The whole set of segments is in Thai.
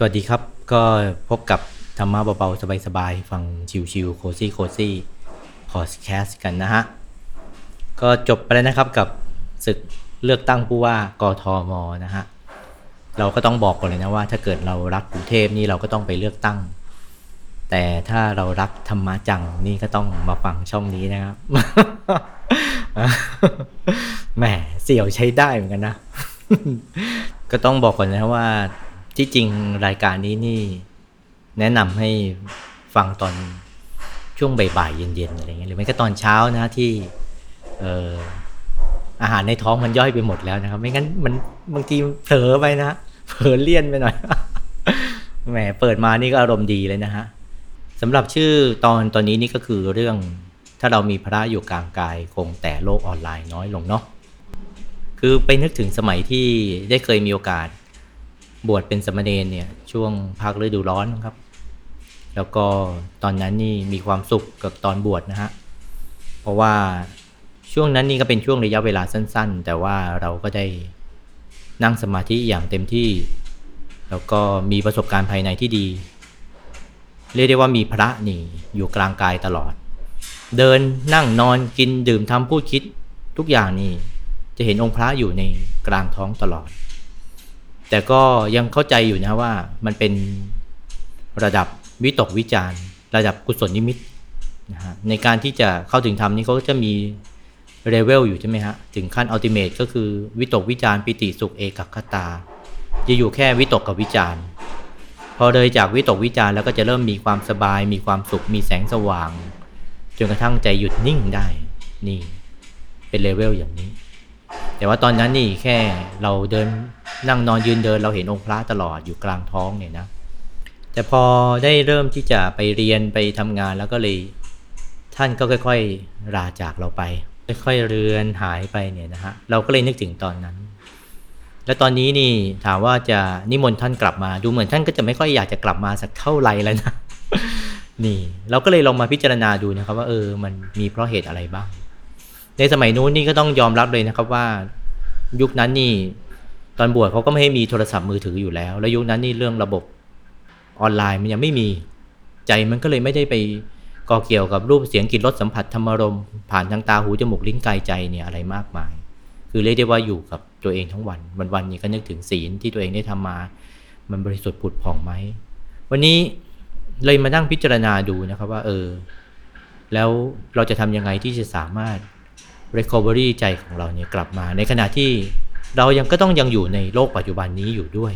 สวัสดีครับ ก็พบกับธรรมะเบาๆ สบายๆ ฟังชิวๆโคซี่โคซี่พอดแคสต์กันนะฮะ ก็จบไปแล้วนะครับกับศึกเลือกตั้งผู้ว่ากทมนะฮะ เราก็ต้องบอกก่อนเลยนะว่า ถ้าเกิดเรารักกรุงเทพนี่เราก็ต้องไปเลือกตั้ง แต่ถ้าเรารักธรรมะจังนี่ก็ต้องมาฟังช่องนี้นะครับแหมเสี่ยวใช้ได้เหมือนกันนะ ก็ต้องบอกก่อนนะว่า ที่จริงรายการนี้นี่แนะนำให้ฟังตอนช่วงบ่ายๆเย็นๆอะไรเงี้ยหรือไม่ก็ตอนเช้านะที่เอออาหารในท้องมันย่อยไปหมดแล้วนะครับ ไม่งั้นมันบางทีเผลอไปนะเผลอเลี่ยนไปหน่อยแหมเปิดมานี่ก็อารมณ์ดีเลยนะฮะสำหรับชื่อตอนตอนนี้นี่ก็คือเรื่องถ้าเรามีพระอยู่กลางกายคงแต่โลกออนไลน์น้อยลงเนาะคือไปนึกถึงสมัยที่ได้เคยมีโอกาส บวชเป็นสมณเณรเนี่ยช่วงภาคฤดูร้อนครับ แล้วก็ตอนนั้นนี่มีความสุขกับตอนบวชนะฮะเพราะว่าช่วงนั้นนี่ก็เป็นช่วงระยะเวลาสั้น ๆ แต่ว่าเราก็ได้นั่งสมาธิอย่างเต็มที่ แล้วก็มีประสบการณ์ภายในที่ดี เรียกได้ว่ามีพระนี่อยู่กลางกายตลอด เดินนั่งนอนกินดื่มทำพูดคิดทุกอย่างนี่จะเห็นองค์พระอยู่ในกลางท้องตลอด แต่ก็ยังเข้าใจอยู่นะว่ามันเป็นระดับวิตกวิจารณ์ระดับกุศลนิมิตนะฮะในการที่จะเข้าถึงธรรมนี่เขาก็จะมีเลเวลอยู่ใช่ไหมฮะถึงขั้น ultimate ก็คือวิตกวิจารณ์ปีติสุขเอกัคคตา จะอยู่แค่วิตกกับวิจารณ์พอเลยจากวิตกวิจารณ์แล้วก็จะเริ่มมีความสบาย มีความสุขมีแสงสว่างจนกระทั่งใจหยุดนิ่งได้นี่เป็นเลเวลอย่างนี้ แต่ว่าตอนนั้นนี่แค่เราเดินนั่งนอนยืนเดินเราเห็นองค์พระตลอดอยู่กลางท้องเนี่ยนะ แต่พอได้เริ่มที่จะไปเรียนไปทำงานแล้วก็เลยท่านก็ค่อยๆลาจากเราไป ค่อยๆเรือนหายไปเนี่ยนะฮะเราก็เลยนึกถึงตอนนั้น แล้วตอนนี้นี่ถามว่าจะนิมนต์ท่านกลับมาดูเหมือนท่านก็จะไม่ค่อยอยากจะกลับมาสักเท่าไหร่แล้วนะนี่ เราก็เลยลองมาพิจารณาดูนะครับว่าเออมันมีเพราะเหตุอะไรบ้าง ในสมัยนู้นนี่ก็ต้องยอมรับเลยนะครับว่า ยุคนั้นนี่ตอนบวชเขาก็ไม่ให้มีโทรศัพท์มือถืออยู่แล้ว แล้วยุคนั้นนี่เรื่องระบบออนไลน์มันยังไม่มีใจมันก็เลยไม่ได้ไปก่อเกี่ยวกับรูปเสียงกลิ่นรสสัมผัสธรรมรมผ่านทางตาหูจมูกลิ้นกายใจเนี่ยอะไรมากมาย คือเรียกได้ว่าอยู่กับตัวเองทั้งวันวันวันนี้ก็นึกถึงศีลที่ตัวเองได้ทำมา มันบริสุทธิ์ผุดผ่องไหมวันนี้เลยมานั่งพิจารณาดูนะครับว่า เออ แล้วเราจะทำยังไงที่จะสามารถ recovery ใจของเราเนี่ยกลับมา ในขณะที่เรายังก็ต้องยังอยู่ในโลกปัจจุบันนี้อยู่ด้วย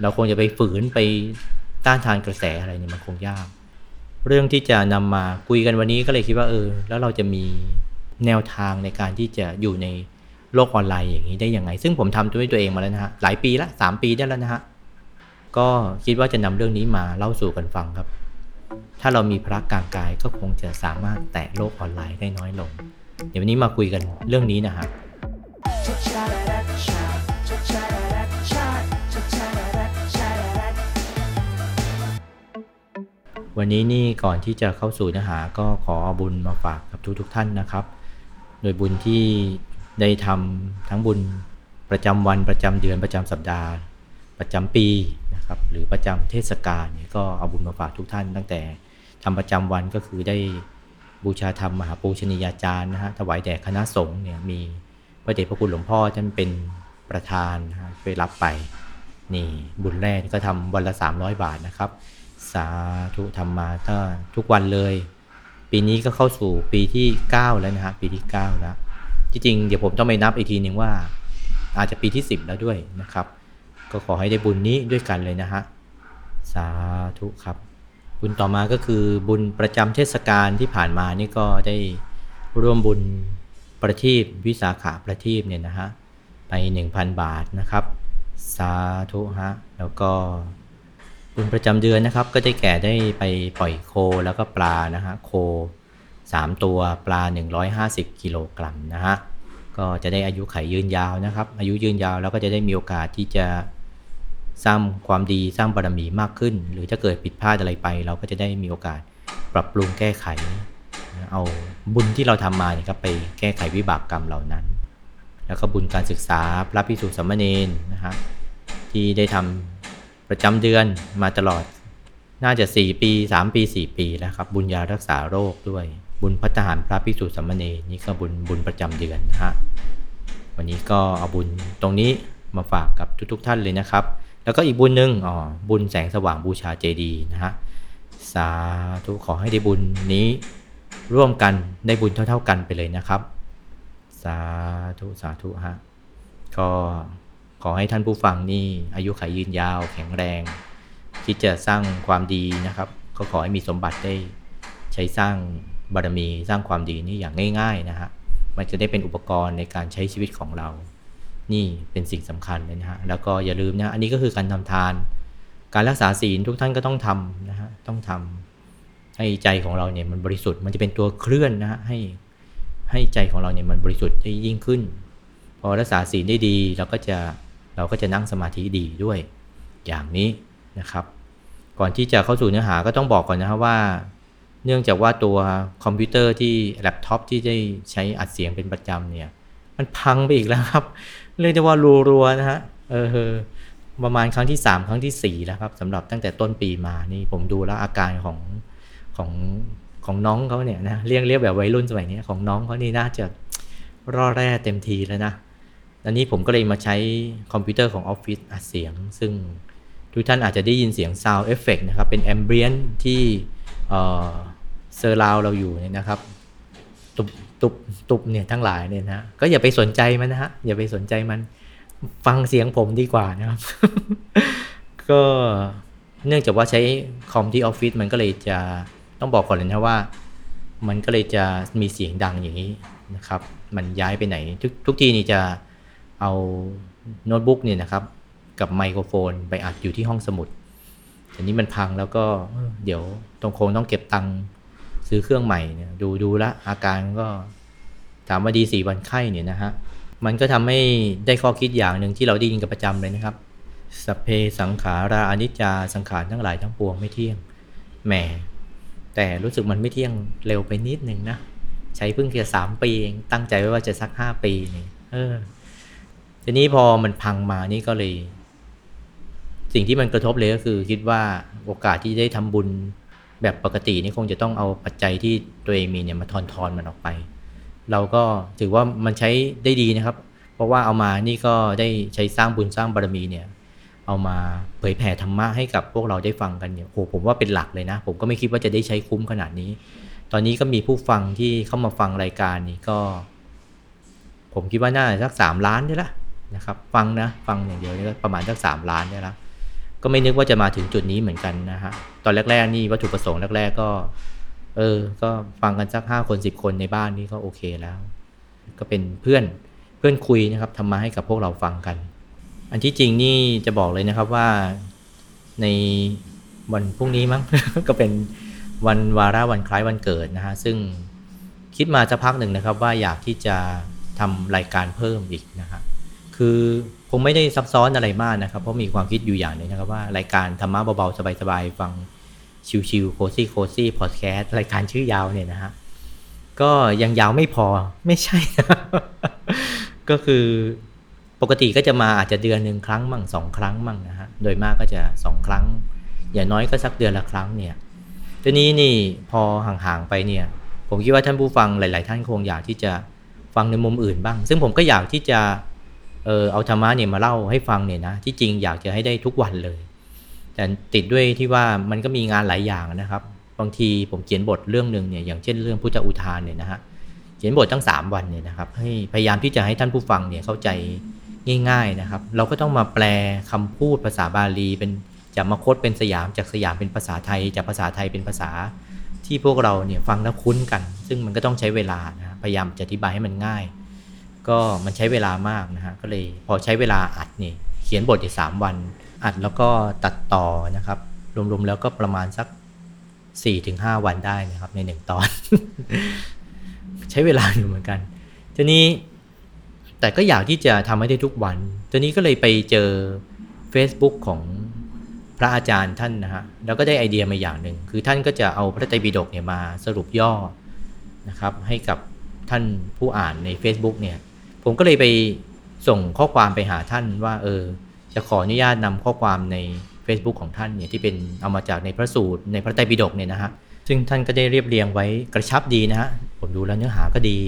เราคงจะไปฝืนไปต้านทานกระแสอะไรเนี่ยมันคงยาก เรื่องที่จะนำมาคุยกันวันนี้ก็เลยคิดว่าเออ แล้วเราจะมีแนวทางในการที่จะอยู่ในโลกออนไลน์อย่างนี้ได้ยังไง ซึ่งผมทำด้วยตัวเองมาแล้วนะฮะหลายปีละสามปีได้แล้วนะฮะก็คิดว่าจะนำเรื่องนี้มาเล่าสู่กันฟังครับ ถ้าเรามีพระกลางกายก็คงจะสามารถแตะโลกออนไลน์ได้น้อยลง เดี๋ยววันนี้มาคุยกันเรื่องนี้นะฮะวันนี้นี่ก่อนที่จะเข้าสู่เนื้อหาก็ขอบุญมาฝากกับทุกๆทท่านนะครับ โดยบุญที่ได้ทำทั้งบุญประจำวันประจำเดือนประจำสัปดาห์ ประจำปีนะครับหรือประจำเทศกาลเนี่ยก็เอาบุญมาฝากทุกท่าน ตั้งแต่ทำประจำวันก็คือได้ บูชาธรรมมหาปูชนียาจารย์นะฮะถวายแด่คณะสงฆ์เนี่ยมีพระเดชพระคุณหลวงพ่อท่านเป็นประธานนะไปรับไป นี่บุญแรกก็ทำวันละ 300 บาทนะครับ สาธุทำมาถ้าทุกวันเลย ปีนี้ก็เข้าสู่ปีที่ 9 แล้วนะฮะปีที่ 9 แล้วจริงเดี๋ยวผมต้องไปนับอีกทีหนึ่งว่า อาจจะปีที่ 10 แล้วด้วยนะครับ ก็ขอให้ได้บุญนี้ด้วยกันเลยนะฮะสาธุครับ บุญต่อมาก็คือบุญประจำเทศกาลที่ผ่านมานี่ก็ได้ร่วมบุญประทีปวิสาขาประทีปเนี่ยนะฮะไป 1,000 บาทนะครับ สาธุฮะแล้วก็บุญประจำเดือนนะครับ ก็ได้แก่ได้ไปปล่อยโคแล้วก็ปลานะฮะโค 3 ตัวปลา 150 กิโลกรัมนะฮะก็จะได้อายุไขยืนยาวนะครับ อายุยืนยาวแล้วก็จะได้มีโอกาสที่จะ สร้างความดีสร้างบารมีมากขึ้น หรือถ้าเกิดผิดพลาดอะไรไป เราก็จะได้มีโอกาสปรับปรุงแก้ไข เอาบุญที่เราทำมาเนี่ยครับไปแก้ไขวิบากกรรมเหล่านั้น แล้วก็บุญการศึกษาพระภิกษุสมณรนะฮะที่ได้ทำประจำเดือนมาตลอดน่าจะ 4 ปี 3 ปี 4 ปีแล้วครับ บุญยารักษาโรคด้วย บุญพัฒหารพระภิกษุสมณรนี่ก็บุญบุญประจำเดือนนะฮะวันนี้ก็เอาบุญตรงนี้มาฝากกับทุกๆทท่านเลยนะครับ แล้วก็อีกบุญหนึ่งอ๋อบุญแสงสว่างบูชาเจดีย์นะฮะสาธุขอให้ได้บุญนี้ร่วมกันได้บุญเท่า ๆกันไปเลยนะครับ สาธุสาธุฮะก็ขอให้ท่านผู้ฟังนี่อายุขัยยืนยาวแข็งแรงคิดจะสร้างความดีนะครับ ก็ขอให้มีสมบัติได้ใช้สร้างบารมีสร้างความดีนี่อย่างง่าย ๆนะฮะมันจะได้เป็นอุปกรณ์ในการใช้ชีวิตของเรา นี่เป็นสิ่งสำคัญเลยนะฮะแล้วก็อย่าลืมนะอันนี้ก็คือการทำทาน การรักษาศีลทุกท่านก็ต้องทำนะฮะต้องททำให้ใจของเราเนี่ยมันบริสุทธิ์มันจะเป็นตัวเคลื่อนนะฮะให้ให้ใจของเราเนี่ยมันบริสุทธิ์ได้ยิ่งขึ้น พอรักษาศีลได้ดีเราก็จะเราก็จะนั่งสมาธิดีด้วยอย่างนี้นะครับ ก่อนที่จะเข้าสู่เนื้อหาก็ต้องบอกก่อนนะครับว่า เนื่องจากว่าตัวคอมพิวเตอร์ที่แล็ปท็อปที่ได้ใช้อัดเสียงเป็นประจำเนี่ยมันพังไปอีกแล้วครับ เรียกได้ว่ารัวๆนะฮะเออประมาณครั้งที่ 3 ครั้งที่4แล้วครับสำหรับตั้งแต่ต้นปีมานี่ผมดูแล้วอาการของของของน้องเขาเนี่ยนะเรียกเรียกแบบวัยรุ่นสมัยนี้ของน้องเขานี่น่าจะร่อแร่เต็มทีแล้วนะอันนี้ผมก็เลยมาใช้คอมพิวเตอร์ของออฟฟิศอัดเสียง ซึ่งทุกท่านอาจจะได้ยินเสียง Sound Effect นะครับ เป็น Ambient ที่เซอร์ราวเราอยู่เนี่ยนะครับ ตุบตุบเนี่ยทั้งหลายเนี่ยนะก็อย่าไปสนใจมันนะฮะอย่าไปสนใจมันฟังเสียงผมดีกว่านะครับ ก็เนื่องจากว่าใช้คอมที่ออฟฟิศมันก็เลยจะต้องบอกก่อนเลยนะว่า มันก็เลยจะมีเสียงดังอย่างนี้นะครับ มันย้ายไปไหน ทุกทุกทีนี่จะเอาโน้ตบุ๊กเนี่ยนะครับ กับไมโครโฟนไปอัดอยู่ที่ห้องสมุดอันนี้มันพังแล้วก็เดี๋ยวตรงคงต้องเก็บตังค์ ซื้อเครื่องใหม่เนี่ยดูดูละอาการก็ถามว่าดีสี่วันไข้เนี่ยนะฮะมันก็ทำให้ได้ข้อคิดอย่างหนึ่งที่เราได้ยินกันประจำเลยนะครับสเพสังขาราอนิจจาสังขารทั้งหลายทั้งปวงไม่เที่ยงแหมแต่รู้สึกมันไม่เที่ยงเร็วไปนิดหนึ่งนะใช้เพิ่งแค่สามปีเองตั้งใจไว้ว่าจะสักห้าปีนี่เออทีนี้พอมันพังมานี่ก็เลย สิ่งที่มันกระทบเลยก็คือ คิดว่าโอกาสที่ได้ทำบุญ แบบปกตินี่คงจะต้องเอาปัจจัยที่ตัวเองมีเนี่ยมาทอนทอนมันออกไป เราก็ถือว่ามันใช้ได้ดีนะครับ เพราะว่าเอามานี่ก็ได้ใช้สร้างบุญสร้างบารมีเนี่ยเอามาเผยแผ่ธรรมะให้กับพวกเราได้ฟังกันเนี่ยโหผมว่าเป็นหลักเลยนะ ผมก็ไม่คิดว่าจะได้ใช้คุ้มขนาดนี้ ตอนนี้ก็มีผู้ฟังที่เข้ามาฟังรายการนี้ก็ ผมคิดว่าน่าสักสามล้านได้ละนะครับ ฟังนะ ฟังอย่างเดียวนี่ก็ประมาณสักสามล้านได้ละ ก็ไม่นึกว่าจะมาถึงจุดนี้เหมือนกันนะฮะ ตอนแรก ๆ นี่วัตถุประสงค์แรก ๆ ก็ เออ ก็ฟังกันสักห้าคนสิบคนในบ้านนี่ก็โอเคแล้ว ก็เป็นเพื่อนเพื่อนคุยนะครับทำมาให้กับพวกเราฟังกัน อันที่จริงนี่จะบอกเลยนะครับว่าในวันพรุ่งนี้มั้ง ก็เป็นวันวาระวันคล้ายวันเกิดนะฮะ ซึ่งคิดมาจะพักหนึ่งนะครับว่าอยากที่จะทำรายการเพิ่มอีกนะฮะคือ คงไม่ได้ซับซ้อนอะไรมากนะครับ เพราะมีความคิดอยู่อย่างหนึงนะครับว่ารายการธรรมะเบาๆ สบายๆ ฟังชิวๆโคซี่โคซี่พอดแคสต์รายการชื่อยาวเนี่ยนะฮะก็ยังยาวไม่พอไม่ใช่ ก็คือปกติก็จะมาอาจจะเดือนหนึ่งครั้งมั่งสองครั้งมั่งนะฮะโดยมากก็จะสองครั้ง อย่างน้อยก็สักเดือนละครั้งเนี่ยทีนี้นี่พอห่างๆไปเนี่ย ผมคิดว่าท่านผู้ฟังหลาย ๆ ท่านคงอยากที่จะฟังในมุมอื่นบ้าง ซึ่งผมก็อยากที่จะ เออเอาธรรมะเนี่ยมาเล่าให้ฟังเนี่ยนะที่จริงอยากจะให้ได้ทุกวันเลย แต่ติดด้วยที่ว่ามันก็มีงานหลายอย่างนะครับ บางทีผมเขียนบทเรื่องหนึ่งเนี่ยอย่างเช่นเรื่องพุทธอุทานเนี่ยนะฮะเขียนบทตั้ง 3 วันเนี่ยนะครับให้พยายามที่จะให้ท่านผู้ฟังเนี่ยเข้าใจง่าย ๆนะครับ เราก็ต้องมาแปลคำพูดภาษาบาลีเป็นจากมคตเป็นสยามจากสยามเป็นภาษาไทย จากภาษาไทยเป็นภาษาที่พวกเราเนี่ยฟังแล้วคุ้นกัน ซึ่งมันก็ต้องใช้เวลานะพยายามจะอธิบายให้มันง่าย ก็มันใช้เวลามากนะฮะก็เลยพอใช้เวลาอัดนี่เขียนบทอีกสามวัน อัดแล้วก็ตัดต่อนะครับ รวมๆแล้วก็ประมาณสักสี่ถึงห้าวันได้นะครับ ในหนึ่งตอน ใช้เวลาอยู่เหมือนกันทีนี้แต่ก็อยากที่จะทำให้ได้ทุกวันทีนี้ก็เลยไปเจอ Facebook ของพระอาจารย์ท่านนะฮะแล้วก็ได้ไอเดียมาอย่างหนึ่งคือท่านก็จะเอาพระไตรปิฎกเนี่ยมาสรุปย่อนะครับ ให้กับท่านผู้อ่านใน Facebook เนี่ย ผมก็เลยไปส่งข้อความไปหาท่านว่า เออ จะขออนุญาตนำข้อความใน Facebook ของท่านเนี่ยที่เป็นเอามาจากในพระสูตรในพระไตรปิฎกเนี่ยนะฮะซึ่งท่านก็ได้เรียบเรียงไว้กระชับดีนะฮะผมดูแล้วเนื้อหาก็ดี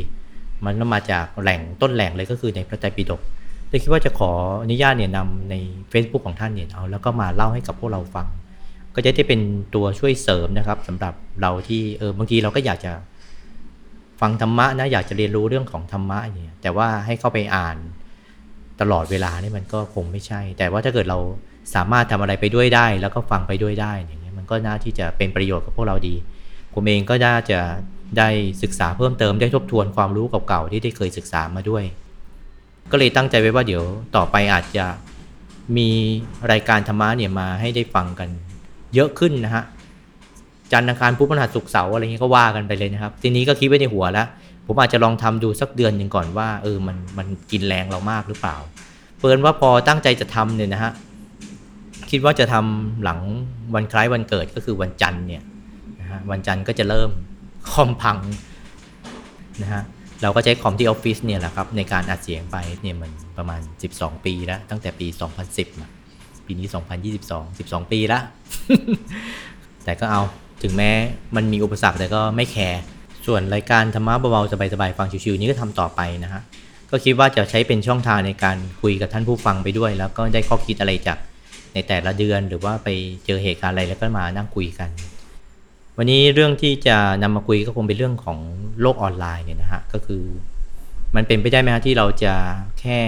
มันมาจากแหล่งต้นแหล่งเลยก็คือในพระไตรปิฎกเลยคิดว่าจะขออนุญาตเนี่ยนำใน Facebook ของท่านเนี่ยเอาแล้วก็มาเล่าให้กับพวกเราฟัง ก็จะได้เป็นตัวช่วยเสริมนะครับสำหรับเราที่เออบางทีเราก็อยากจะ ฟังธรรมะนะอยากจะเรียนรู้เรื่องของธรรมะอย่างเนี่ยแต่ว่าให้เข้าไปอ่านตลอดเวลานี่มันก็คงไม่ใช่ แต่ว่าถ้าเกิดเราสามารถทำอะไรไปด้วยได้ แล้วก็ฟังไปด้วยได้อย่างเงี้ยมันก็น่าที่จะเป็นประโยชน์กับพวกเราดี ผมเองก็น่าจะได้ศึกษาเพิ่มเติมได้ทบทวนความรู้เก่าๆที่ได้เคยศึกษามาด้วย ก็เลยตั้งใจไว้ว่าเดี๋ยวต่อไปอาจจะมีรายการธรรมะเนี่ยมาให้ได้ฟังกันเยอะขึ้นนะฮะ จันทร์อังคารพุธพฤหัสศุกร์เสาร์อะไรเงี้ยก็ว่ากันไปเลยนะครับ ทีนี้ก็คิดไว้ในหัวแล้ว ผมอาจจะลองทำดูสักเดือนหนึ่งก่อนว่าเออมันมันกินแรงเรามากหรือเปล่า เปินว่าพอตั้งใจจะทำเนี่ยนะฮะคิดว่าจะทำหลังวันคล้ายวันเกิดก็คือวันจันทร์เนี่ยนะฮะวันจันทร์ก็จะเริ่มคอมพังนะฮะเราก็ใช้คอมที่ออฟฟิศเนี่ยแหละครับในการอัดเสียงไปเนี่ยมันประมาณ 12 ปีแล้วตั้งแต่ปี 2010 ปีนี้ 2022 12 ปีละแต่ก็เอา ถึงแม้มันมีอุปสรรคแต่ก็ไม่แคร์ส่วนรายการธรรมะเบาๆสบายๆฟังชิวๆนี้ก็ทำต่อไปนะฮะก็คิดว่าจะใช้เป็นช่องทางในการคุยกับท่านผู้ฟังไปด้วย แล้วก็ได้ข้อคิดอะไรจากในแต่ละเดือนหรือว่าไปเจอเหตุการณ์อะไรแล้วก็มานั่งคุยกัน วันนี้เรื่องที่จะนำมาคุยก็คงเป็นเรื่องของโลกออนไลน์เนี่ยนะฮะก็คือ มันเป็นไปได้ไหมฮะที่เราจะแค่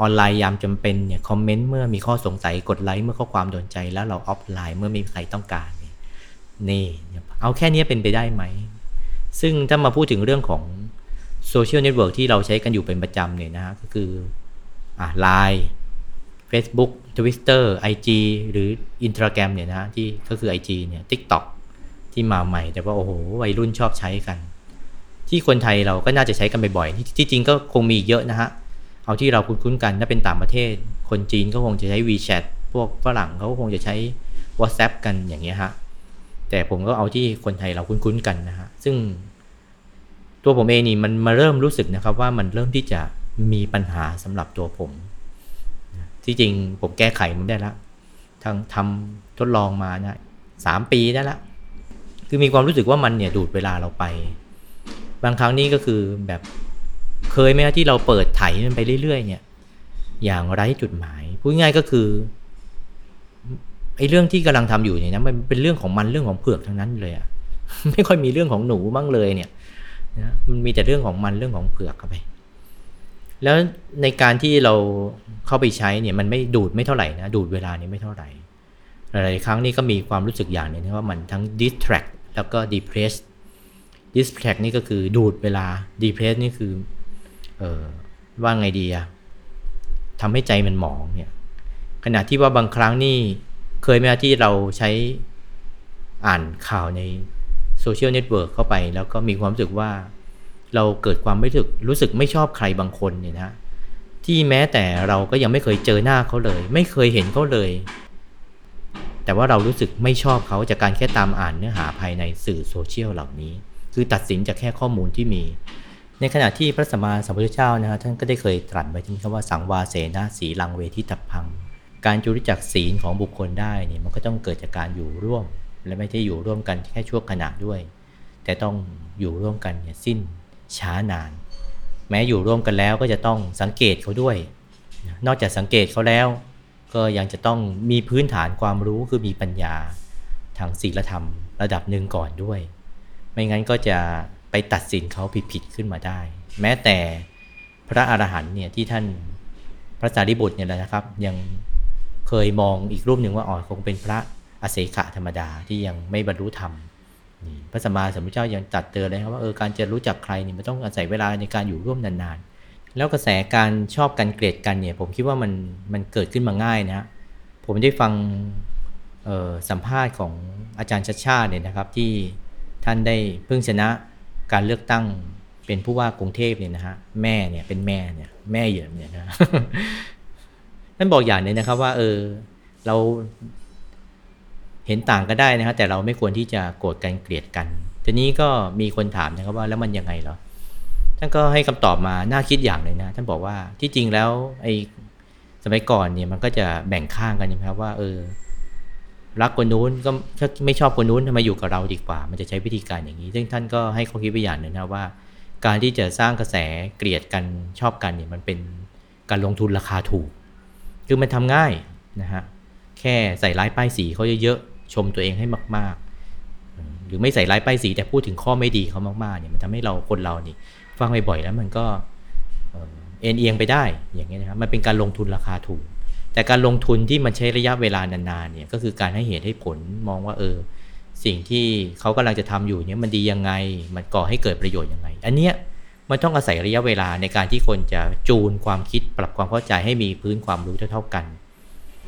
ออนไลน์ยามจำเป็นเนี่ยคอมเมนต์เมื่อมีข้อสงสัยกดไลค์เมื่อข้อความโดนใจ แล้วเราออฟไลน์เมื่อไม่มีใครต้องการ นี่เอาแค่นี้เป็นไปได้ไหม ซึ่งถ้ามาพูดถึงเรื่องของโซเชียลเน็ตเวิร์กที่เราใช้กันอยู่เป็นประจำเนี่ยนะฮะก็คืออ่าไลน์ Facebook Twitter IG หรือ Instagram เนี่ยนะที่ก็คือ IG เนี่ย TikTok ที่มาใหม่ แต่ว่าโอ้โหวัยรุ่นชอบใช้กัน ที่คนไทยเราก็น่าจะใช้กันบ่อยๆที่ที่จริงก็คงมีเยอะนะฮะ เอาที่เราคุ้นๆกันถ้าเป็นต่างประเทศ คนจีนก็คงจะใช้ WeChat พวกฝรั่งเขาคงจะใช้ WhatsApp กันอย่างเงี้ยฮะ แต่ผมก็เอาที่คนไทยเราคุ้นๆกันนะฮะซึ่งตัวผมเองนี่มันมาเริ่มรู้สึกนะครับว่ามันเริ่มที่จะมีปัญหาสำหรับตัวผมที่จริงผมแก้ไขมันได้แล้วทั้งทำทดลองมานะสามปีได้ละคือมีความรู้สึกว่ามันเนี่ยดูดเวลาเราไป บางครั้งนี่ก็คือแบบเคยไหมที่เราเปิดไถมันไปเรื่อยๆ เนี่ย อย่างไร้จุดหมายพูดง่ายก็คือ ไอ้เรื่องที่กำลังทำอยู่เนี่ยนะมันเป็นเรื่องของมันเรื่องของเผือกทั้งนั้นเลยอะไม่ค่อยมีเรื่องของหนูบ้างเลยเนี่ยนะมันมีแต่เรื่องของมันเรื่องของเผือกเข้าไป แล้วในการที่เราเข้าไปใช้เนี่ยมันไม่ดูดไม่เท่าไหร่นะดูดเวลานี้ไม่เท่าไหร่หลายๆครั้งนี่ก็มีความรู้สึกอย่างหนึงว่ามันทั้ง distract แล้วก็ depress distract นี่ก็คือดูดเวลา depress นี่คือเออว่าไงดีอะทำให้ใจมันหมองเนี่ยขณะที่ว่าบางครั้งนี่ เคยไหมที่เราใช้อ่านข่าวในโซเชียลเน็ตเวิร์กเข้าไป แล้วก็มีความรู้สึกว่าเราเกิดความไม่รู้สึกรู้สึกไม่ชอบใครบางคนเนี่ยนะที่แม้แต่เราก็ยังไม่เคยเจอหน้าเขาเลย ไม่เคยเห็นเขาเลย แต่ว่าเรารู้สึกไม่ชอบเขาจากการแค่ตามอ่านเนื้อหาภายในสื่อโซเชียลเหล่านี้ คือตัดสินจากแค่ข้อมูลที่มี ในขณะที่พระสัมมาสัมพุทธเจ้านะฮะท่านก็ได้เคยตรัสไว้ที่คำว่าสังวาเสนะสีลังเวทิตัพพัง การจุริจักศีลของบุคคลได้เนี่ยมันก็ต้องเกิดจากการอยู่ร่วม และไม่ใช่อยู่ร่วมกันแค่ชั่วขณะด้วย แต่ต้องอยู่ร่วมกันเนี่ยสิ้นช้านาน แม้อยู่ร่วมกันแล้วก็จะต้องสังเกตเขาด้วย นอกจากสังเกตเขาแล้ว ก็ยังจะต้องมีพื้นฐานความรู้คือมีปัญญาทางศีลธรรมระดับหนึ่งก่อนด้วย ไม่งั้นก็จะไปตัดสินเขาผิดๆขึ้นมาได้ แม้แต่พระอรหันต์เนี่ยที่ท่านพระสารีบุตรเนี่ยแหละนะครับยัง เคยมองอีกรูปหนึ่งว่าอ๋อคงเป็นพระอเสขะธรรมดาที่ยังไม่บรรลุธรรมนี่พระสัมมาสัมพุทธเจ้ายังตัดเตือนเลยครับว่าเออการจะรู้จักใครนี่มันต้องอาศัยเวลาในการอยู่ร่วมนานๆ แล้วกระแสการชอบกันเกลียดกันเนี่ย ผมคิดว่ามันมันเกิดขึ้นมาง่ายนะฮะผมได้ฟังสัมภาษณ์ของอาจารย์ชัดชาติเนี่ยนะครับที่ท่านได้เพิ่งชนะการเลือกตั้งเป็นผู้ว่ากรุงเทพเนี่ยนะฮะแม่เนี่ยเป็นแม่เนี่ยแม่เหยินเนี่ยนะ ท่านบอกอย่างนี้นะครับว่าเออเราเห็นต่างก็ได้นะครับแต่เราไม่ควรที่จะโกรธกันเกลียดกัน ทีนี้ก็มีคนถามนะครับว่าแล้วมันยังไงเหรอท่านก็ให้คำตอบมาน่าคิดอย่างเลยนะ ท่านบอกว่าที่จริงแล้วไอ้สมัยก่อนเนี่ยมันก็จะแบ่งข้างกันนะครับว่าเออรักคนนู้นก็ถ้าไม่ชอบคนนู้นทำไมอยู่กับเราดีกว่า มันจะใช้วิธีการอย่างนี้ ซึ่งท่านก็ให้ข้อคิดไปอย่างหนึ่งนะว่า การที่จะสร้างกระแสเกลียดกันชอบกันเนี่ยมันเป็นการลงทุนราคาถูก คือมันทำง่ายนะฮะแค่ใส่ร้ายป้ายสีเขาเยอะๆชมตัวเองให้มาก ๆ หรือไม่ใส่ร้ายป้ายสีแต่พูดถึงข้อไม่ดีเขามากๆเนี่ยมันทำให้เราคนเรานี่ฟังบ่อยๆแล้วมันก็เอ็นเอียงไปได้อย่างเงี้ยนะครับมันเป็นการลงทุนราคาถูก แต่การลงทุนที่มันใช้ระยะเวลานานๆเนี่ยก็คือการให้เหตุให้ผลมองว่าเออสิ่งที่เขากำลังจะทำอยู่เนี่ยมันดียังไง มันก่อให้เกิดประโยชน์ยังไง อันเนี้ย มันต้องอาศัยระยะเวลาในการที่คนจะจูนความคิดปรับความเข้าใจให้มีพื้นความรู้เท่าๆกัน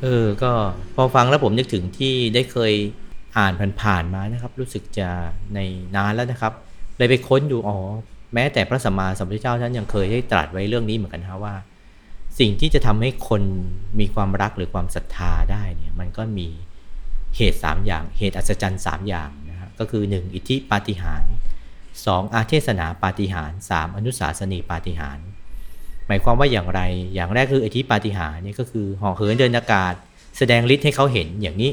เออ ก็พอฟังแล้วผมนึกถึงที่ได้เคยอ่านผ่านๆมานะครับ รู้สึกจะในนานแล้วนะครับเลยไปค้นดูอ๋อแม้แต่พระสัมมาสัมพุทธเจ้าท่านยังเคยได้ตรัสไว้เรื่องนี้เหมือนกันนะว่า สิ่งที่จะทำให้คนมีความรักหรือความศรัทธาได้เนี่ยมันก็มีเหตุ 3 อย่าง เหตุอัศจรรย์ 3 อย่างนะฮะก็คือ 1. อิทธิปาฏิหาริย์ 2. อาเทศนาปาฏิหาริย์ 3. อนุสาสนีปาฏิหาริย์หมายความว่าอย่างไร อย่างแรกคืออธิปาฏิหาริย์นี่ก็คือห่อเหินเดินอากาศ แสดงฤทธิ์ให้เขาเห็นอย่างนี้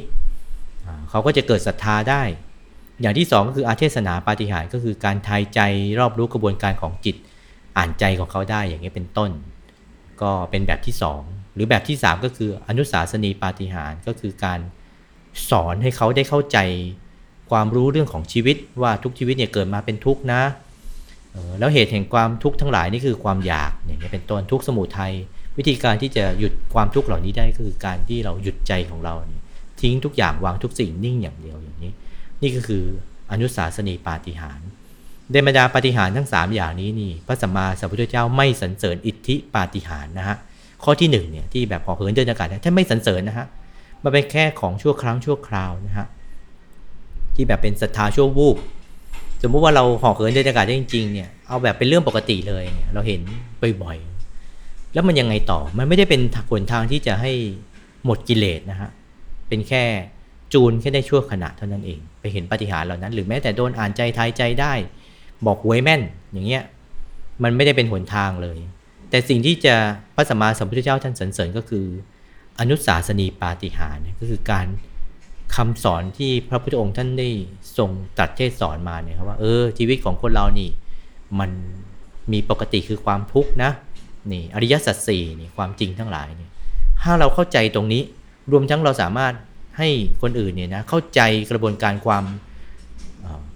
เขาก็จะเกิดศรัทธาได้ อย่างที่สองก็คืออาเทศนาปาฏิหาริย์ก็คือการทายใจรอบรู้กระบวนการของจิต อ่านใจของเขาได้อย่างนี้เป็นต้น ก็เป็นแบบที่สองหรือแบบที่สามก็คืออนุสาสนีปาฏิหาริย์ก็คือการสอนให้เขาได้เข้าใจ ความรู้เรื่องของชีวิตว่าทุกชีวิตเนี่ยเกิดมาเป็นทุกข์นะแล้วเหตุแห่งความทุกข์ทั้งหลายนี่คือความอยากอย่างนี้เป็นต้นทุกข์สมุทัยวิธีการที่จะหยุดความทุกข์เหล่านี้ได้ก็คือการที่เราหยุดใจของเรา ทิ้งทุกอย่างวางทุกสิ่งนิ่งอย่างเดียวอย่างนี้ นี่ก็คืออนุสาสนีปาฏิหารเดมดาปาฏิหารทั้ง 3 อย่างนี้นี่พระสัมมาสัมพุทธเจ้าไม่สรรเสริญอิทธิปาฏิหารนะฮะข้อที่1เนี่ยที่แบบพอเหินเดินอากาศท่านไม่สรรเสริญนะฮะมันเป็นแค่ของชั่วครั้งชั่วคราวนะฮะ ที่แบบเป็นศรัทธาชั่ววูบสมมุติว่าเราห่อเหินเดินอากาศได้จริงๆเนี่ยเอาแบบเป็นเรื่องปกติเลยเนี่ยเราเห็นบ่อยๆแล้วมันยังไงต่อมันไม่ได้เป็นผลทางที่จะให้หมดกิเลสนะฮะเป็นแค่จูนแค่ได้ชั่วขณะเท่านั้นเอง ไปเห็นปฏิหารเหล่านั้น หรือแม้แต่โดนอ่านใจทายใจได้ บอกหวยแม่นอย่างเงี้ยมันไม่ได้เป็นหนทางเลย แต่สิ่งที่จะพระสัมมาสัมพุทธเจ้าท่านสรรเสริญก็คือ อนุสาสนีปาฏิหาริย์ก็คือการ คำสอนที่พระพุทธองค์ท่านได้ทรงตรัสเทศสอนมาเนี่ยครับว่าเออชีวิตของคนเรานี่มันมีปกติคือความทุกข์นะนี่อริยสัจสี่นี่ความจริงทั้งหลายเนี่ยถ้าเราเข้าใจตรงนี้รวมทั้งเราสามารถให้คนอื่นเนี่ยนะเข้าใจกระบวนการความ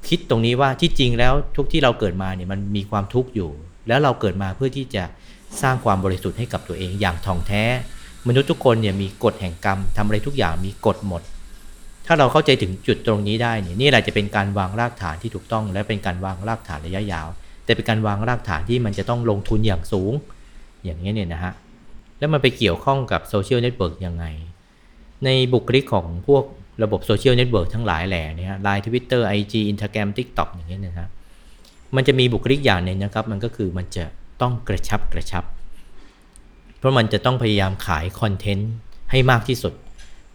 คิดตรงนี้ว่าที่จริงแล้วทุกที่เราเกิดมาเนี่ยมันมีความทุกข์อยู่ แล้วเราเกิดมาเพื่อที่จะสร้างความบริสุทธิ์ให้กับตัวเองอย่างท่องแท้ มนุษย์ทุกคนเนี่ยมีกฎแห่งกรรมทำอะไรทุกอย่างมีกฎหมด ถ้าเราเข้าใจถึงจุดตรงนี้ได้เนี่ยนี่แหละจะเป็นการวางรากฐานที่ถูกต้อง และเป็นการวางรากฐานระยะยาว แต่เป็นการวางรากฐานที่มันจะต้องลงทุนอย่างสูง อย่างนี้เนี่ยนะฮะแล้วมันไปเกี่ยวข้องกับโซเชียลเน็ตเวิร์กยังไง ในบุคลิกของพวกระบบโซเชียลเน็ตเวิร์กทั้งหลายแหล่นี่ฮะไลน์ทวิตเตอร์ไอจีอินสตาแกรมทิกต็อกอย่างเงี้ยนะครับมันจะมีบุคลิกอย่างหนึ่งนะครับ มันก็คือมันจะต้องกระชับกระชับ เพราะมันจะต้องพยายามขายคอนเทนต์ให้มากที่สุด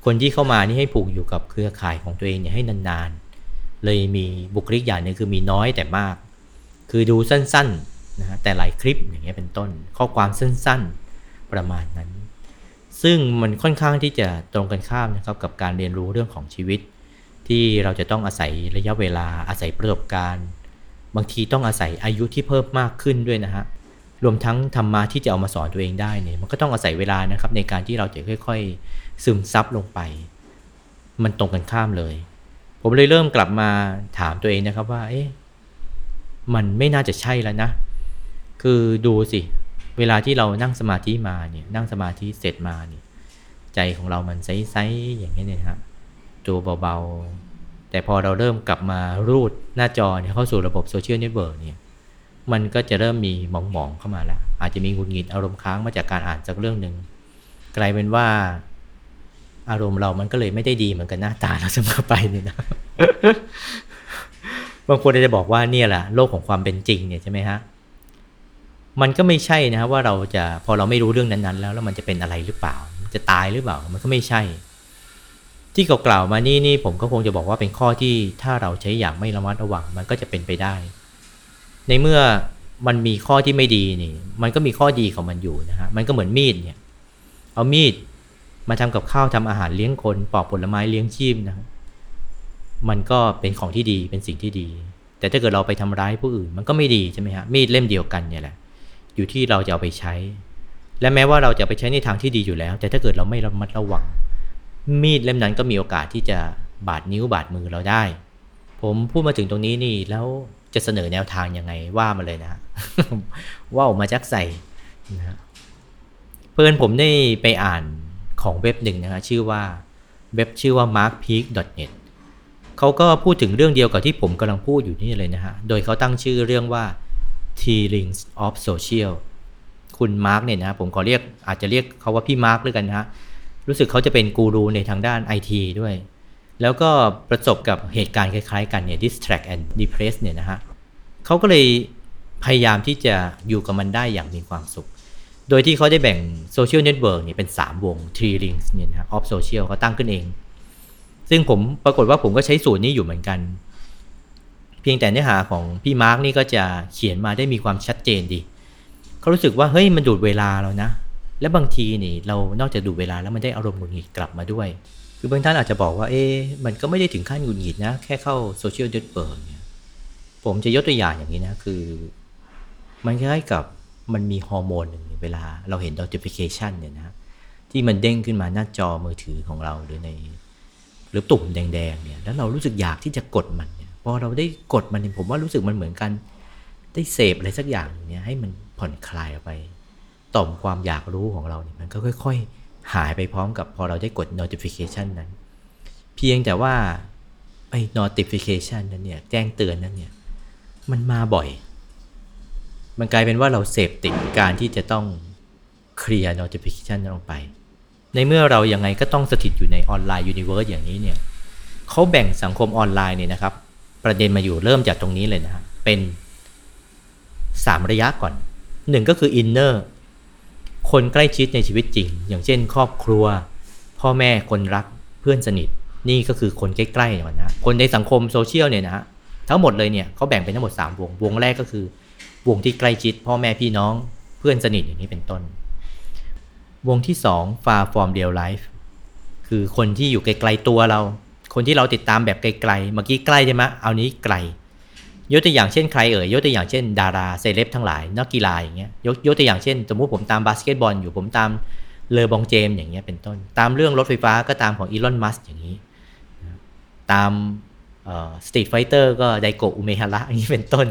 คนที่เข้ามานี่ให้ผูกอยู่กับเครือข่ายของตัวเองเนี่ยให้นานๆ เลยมีบุคลิกอย่างนึงคือมีน้อยแต่มาก คือดูสั้นๆนะฮะแต่หลายคลิปอย่างเงี้ยเป็นต้น ข้อความสั้นๆประมาณนั้น ซึ่งมันค่อนข้างที่จะตรงกันข้ามนะครับกับการเรียนรู้เรื่องของชีวิต ที่เราจะต้องอาศัยระยะเวลาอาศัยประสบการณ์ บางทีต้องอาศัยอายุที่เพิ่มมากขึ้นด้วยนะฮะ รวมทั้งธรรมะที่จะเอามาสอนตัวเองได้เนี่ยมันก็ต้องอาศัยเวลานะครับในการที่เราจะค่อยๆ ซึมซับลงไป มันตรงกันข้ามเลย ผมเลยเริ่มกลับมาถามตัวเองนะครับว่า เอ๊ะมันไม่น่าจะใช่แล้วนะ คือดูสิ เวลาที่เรานั่งสมาธิมาเนี่ยนั่งสมาธิเสร็จมาเนี่ยใจของเรามันใสๆอย่างนี้เนี่ยครับตัวเบาๆ แต่พอเราเริ่มกลับมารูดหน้าจอเนี่ยเข้าสู่ระบบโซเชียลเน็ตเวิร์กเนี่ย มันก็จะเริ่มมีหมองๆเข้ามาแล้ว อาจจะมีหงุดหงิดอารมณ์ค้างมาจากการอ่านสักเรื่องหนึ่งกลายเป็นว่า อารมณ์เรามันก็เลยไม่ได้ดีเหมือนกันหน้าตาเราเสมอไปเนี่ยนะบางคนจะบอกว่าเนี่ยแหละโลกของความเป็นจริงเนี่ยใช่ไหมฮะมันก็ไม่ใช่นะครับว่าเราจะพอเราไม่รู้เรื่องนั้นๆ แล้วแล้วมันจะเป็นอะไรหรือเปล่า จะตายหรือเปล่ามันก็ไม่ใช่ ที่กล่าวมานี่นี่ผมก็คงจะบอกว่าเป็นข้อที่ถ้าเราใช้อย่างไม่ระมัดระวัง มันก็จะเป็นไปได้ ในเมื่อมันมีข้อที่ไม่ดีนี่ มันก็มีข้อดีของมันอยู่นะฮะ มันก็เหมือนมีดเนี่ย เอามีดมาทำกับข้าวทำอาหารเลี้ยงคนปอกผลไม้เลี้ยงชีพนะครับมันก็เป็นของที่ดีเป็นสิ่งที่ดี แต่ถ้าเกิดเราไปทำร้ายผู้อื่น มันก็ไม่ดีใช่ไหมฮะ มีดเล่มเดียวกันเนี่ยแหละ อยู่ที่เราจะเอาไปใช้ และแม้ว่าเราจะไปใช้ในทางที่ดีอยู่แล้ว แต่ถ้าเกิดเราไม่ระมัดระวัง มีดเล่มนั้นก็มีโอกาสที่จะบาดนิ้วบาดมือเราได้ ผมพูดมาถึงตรงนี้นี่แล้ว จะเสนอแนวทางยังไงว่ามาเลยนะว่าออกมาจักใส่นะเพื่อนผมได้ไปอ่านของเว็บหนึ่งนะฮะชื่อว่าเว็บชื่อว่า markpeak.net เขาก็พูดถึงเรื่องเดียวกับที่ผมกำลังพูดอยู่นี่เลยนะฮะ โดยเขาตั้งชื่อเรื่องว่า T rings of social คุณมาร์กเนี่ยนะผมขอเรียกอาจจะเรียกเขาว่าพี่มาร์กด้วยกันนะฮะ รู้สึกเขาจะเป็นกูรูในทางด้านไอทีด้วย แล้วก็ประสบกับเหตุการณ์คล้ายๆกันเนี่ย distract and depress เนี่ยนะฮะเขาก็เลยพยายามที่จะอยู่กับมันได้อย่างมีความสุข โดยที่เขาได้แบ่งโซเชียลเน็ตเวิร์กเนี่ยเป็น 3 วง Three Rings เนี่ยนะ of Social เขาตั้งขึ้นเอง ซึ่งผมปรากฏว่าผมก็ใช้สูตรนี้อยู่เหมือนกัน เพียงแต่เนื้อหาของพี่มาร์กนี่ก็จะเขียนมาได้มีความชัดเจนดีเขารู้สึกว่าเฮ้ยมันดูดเวลาเรานะ และบางทีนี่เรานอกจากดูดเวลาแล้วมันได้อารมณ์หงุดหงิดกลับมาด้วย คือบางท่านอาจจะบอกว่า เอ๊ะมันก็ไม่ได้ถึงขั้นหงุดหงิดนะ แค่เข้าโซเชียลเน็ตเวิร์กเนี่ย ผมจะยกตัวอย่างอย่างนี้นะ คือ มันคล้ายกับมันมีฮอร์โมนหนึ่งเวลาเราเห็น notification เนี่ยนะ ที่มันเด้งขึ้นมาหน้าจอมือถือของเราหรือในหรือตุ่มแดงๆเนี่ย แล้วเรารู้สึกอยากที่จะกดมันเนี่ย พอเราได้กดมันเนี่ยผมว่ารู้สึกมันเหมือนกัน ได้เสพอะไรสักอย่างเนี่ยให้มันผ่อนคลายออกไป ต่อมความอยากรู้ของเราเนี่ยมันก็ค่อย ๆ หายไปพร้อมกับพอเราได้กด notification นั้น เพียงแต่ว่าไอ้ notification นั้นเนี่ยแจ้งเตือนนั้นเนี่ยมันมาบ่อย มันกลายเป็นว่าเราเสพติดการที่จะต้องเคลียร์ notification นั้นออกไป ในเมื่อเรายังไงก็ต้องสถิตอยู่ใน online universe อย่างนี้เนี่ยเขาแบ่งสังคมออนไลน์เนี่ยนะครับ ประเด็นมาอยู่เริ่มจากตรงนี้เลยนะเป็น 3 ระยะก่อนหนึ่งก็คือ inner คนใกล้ชิดในชีวิตจริง อย่างเช่น ครอบครัว พ่อแม่คนรักเพื่อนสนิท นี่ก็คือคนใกล้ๆก่อนนะคนในสังคมโซเชียลเนี่ยนะฮะทั้งหมดเลยเนี่ยเขาแบ่งเป็นทั้งหมด 3 วง วงแรกก็คือ วงที่ใกล้ชิด พ่อแม่พี่น้องเพื่อนสนิทอย่างนี้เป็นต้น วงที่ 2 far from real life คือคนที่อยู่ไกลๆตัวเรา คนที่เราติดตามแบบไกลๆ เมื่อกี้ใกล้ใช่ไหมเอานี้ไกล ยกตัวอย่างเช่นใครเอ่ยยกตัวอย่างเช่นดาราเซเลบทั้งหลายนักกีฬาอย่างเงี้ยยกยกตัวอย่างเช่น สมมุติผมตามบาสเกตบอลอยู่ผมตามเลอบรอนเจมส์อย่างเงี้ยเป็นต้น ตามเรื่องรถไฟฟ้าก็ตามของอีลอนมัสก์อย่างนี้ ตามสตรีทไฟเตอร์ก็ไดโกอุเมฮาระอย่างนี้เป็นต้น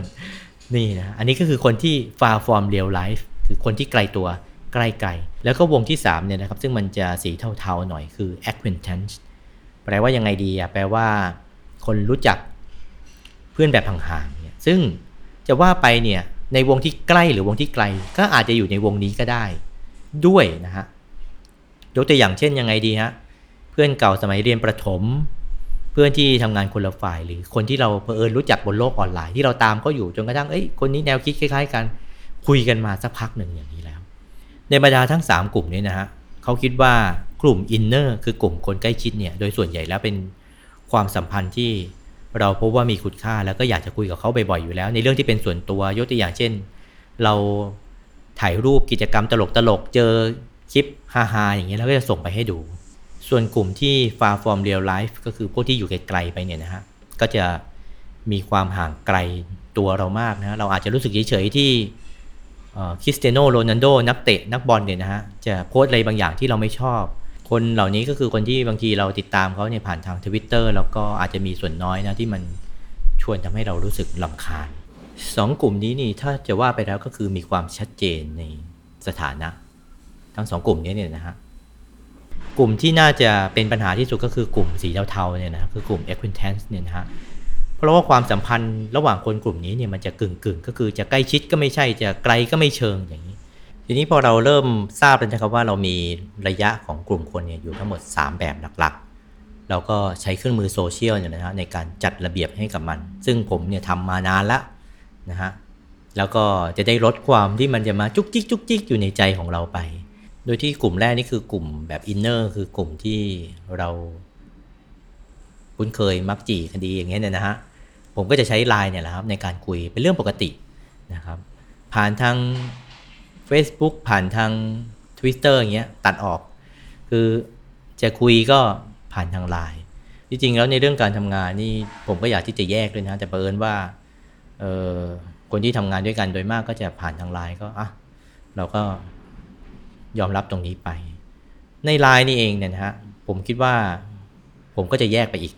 นี่นะอันนี้ก็คือคนที่ far from real life คือคนที่ไกลตัวใกล้ไกลแล้วก็วงที่3เนี่ยนะครับซึ่งมันจะสีเทาๆหน่อยคือ acquaintance แปลว่ายังไงดีอะแปลว่าคนรู้จัก พื่อนแบบห่างๆเนี่ยซึ่งจะว่าไปเนี่ยในวงที่ใกล้หรือวงที่ไกล ก็อาจจะอยู่ในวงนี้ก็ได้ ด้วยนะฮะยกตัวอย่างเช่นยังไงดีฮะเพื่อนเก่าสมัยเรียนประถม เพื่อนที่ทำงานคนละฝ่ายหรือคนที่เราเผอิญรู้จักบนโลกออนไลน์ที่เราตามเขาอยู่จนกระทั่งเอ้ยคนนี้แนวคิดคล้าย ๆ กัน คุยกันมาสักพักหนึ่งอย่างนี้แล้ว ในบรรดาทั้ง 3 กลุ่มนี้นะฮะเขาคิดว่ากลุ่มอินเนอร์คือกลุ่มคนใกล้ชิดเนี่ยโดยส่วนใหญ่แล้วเป็นความสัมพันธ์ที่ เราพบว่ามีคุณค่าแล้วก็อยากจะคุยกับเขาบ่อยๆอยู่แล้ว ในเรื่องที่เป็นส่วนตัวยกตัวอย่างเช่น เราถ่ายรูปกิจกรรมตลกๆเจอคลิปฮาๆอย่างเงี้ยแล้วก็จะส่งไปให้ดู ส่วนกลุ่มที่ far from real life ก็คือพวกที่อยู่ไกลๆไปเนี่ยนะฮะก็จะมีความห่างไกลตัวเรามากนะเราอาจจะรู้สึกเฉยๆที่คริสเตียโนโรนัลโดนักเตะนักบอลเนี่ยนะฮะจะโพสต์อะไรบางอย่างที่เราไม่ชอบ คนเหล่านี้ก็คือคนที่บางทีเราติดตามเขาเนี่ยผ่านทางทวิตเตอร์แล้วก็อาจจะมีส่วนน้อยนะที่มันชวนทำให้เรารู้สึกรำคาญสองกลุ่มนี้นี่ถ้าจะว่าไปแล้วก็คือมีความชัดเจนในสถานะ ทั้งสองกลุ่มนี้เนี่ยนะฮะกลุ่มที่น่าจะเป็นปัญหาที่สุดก็คือกลุ่มสีเทาๆเนี่ยนะคือกลุ่ม acquaintance เนี่ยนะฮะเพราะว่าความสัมพันธ์ระหว่างคนกลุ่มนี้เนี่ยมันจะกึ่งกึ่งก็คือจะใกล้ชิดก็ไม่ใช่จะไกลก็ไม่เชิงอย่างนี้ ทีนี้พอเราเริ่มทราบแล้วนะครับว่าเรามีระยะของกลุ่มคนเนี่ยอยู่ทั้งหมด 3 แบบหลักๆ เราก็ใช้เครื่องมือโซเชียลเนี่ยนะฮะในการจัดระเบียบให้กับมัน ซึ่งผมเนี่ยทำมานานละนะฮะแล้วก็จะได้ลดความที่มันจะมาจุกจิกจุกจิกอยู่ในใจของเราไป โดยที่กลุ่มแรกนี่คือกลุ่มแบบ inner คือกลุ่มที่เราคุ้นเคยมักคุ้นดีอย่างเงี้ยเนี่ยนะฮะผมก็จะใช้ไลน์เนี่ยแหละครับในการคุยเป็นเรื่องปกตินะครับ ผ่านทาง Facebook ผ่านทาง Twitter อย่างเงี้ยตัดออก คือจะคุยก็ผ่านทางไลน์จริงๆแล้วในเรื่องการทำงานนี่ผมก็อยากที่จะแยกด้วยนะ แต่เผอิญว่าคนที่ทำงานด้วยกันโดยมากก็จะผ่านทางไลน์ก็อะเราก็ยอมรับตรงนี้ไป ในไลน์นี่เองเนี่ยนะฮะผมคิดว่าผมก็จะแยกไปอีก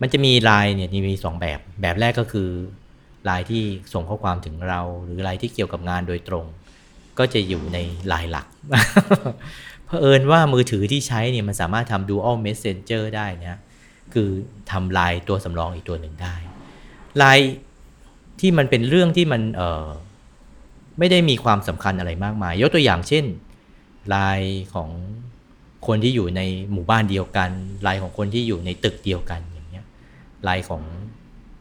มันจะมีไลน์เนี่ยมีสองแบบ แบบแรกก็คือไลน์ที่ส่งข้อความถึงเรา หรือไลน์ที่เกี่ยวกับงานโดยตรง ก็จะอยู่ในไลน์หลักเผอิญว่ามือถือที่ใช้เนี่ยมันสามารถทำ dual messenger ได้นะคือทำไลน์ตัวสำรองอีกตัวหนึ่งได้ไลน์ที่มันเป็นเรื่องที่มันเออไม่ได้มีความสำคัญอะไรมากมาย ยกตัวอย่างเช่นไลน์ของคนที่อยู่ในหมู่บ้านเดียวกันไลน์ของคนที่อยู่ในตึกเดียวกันอย่างเงี้ยไลน์ของ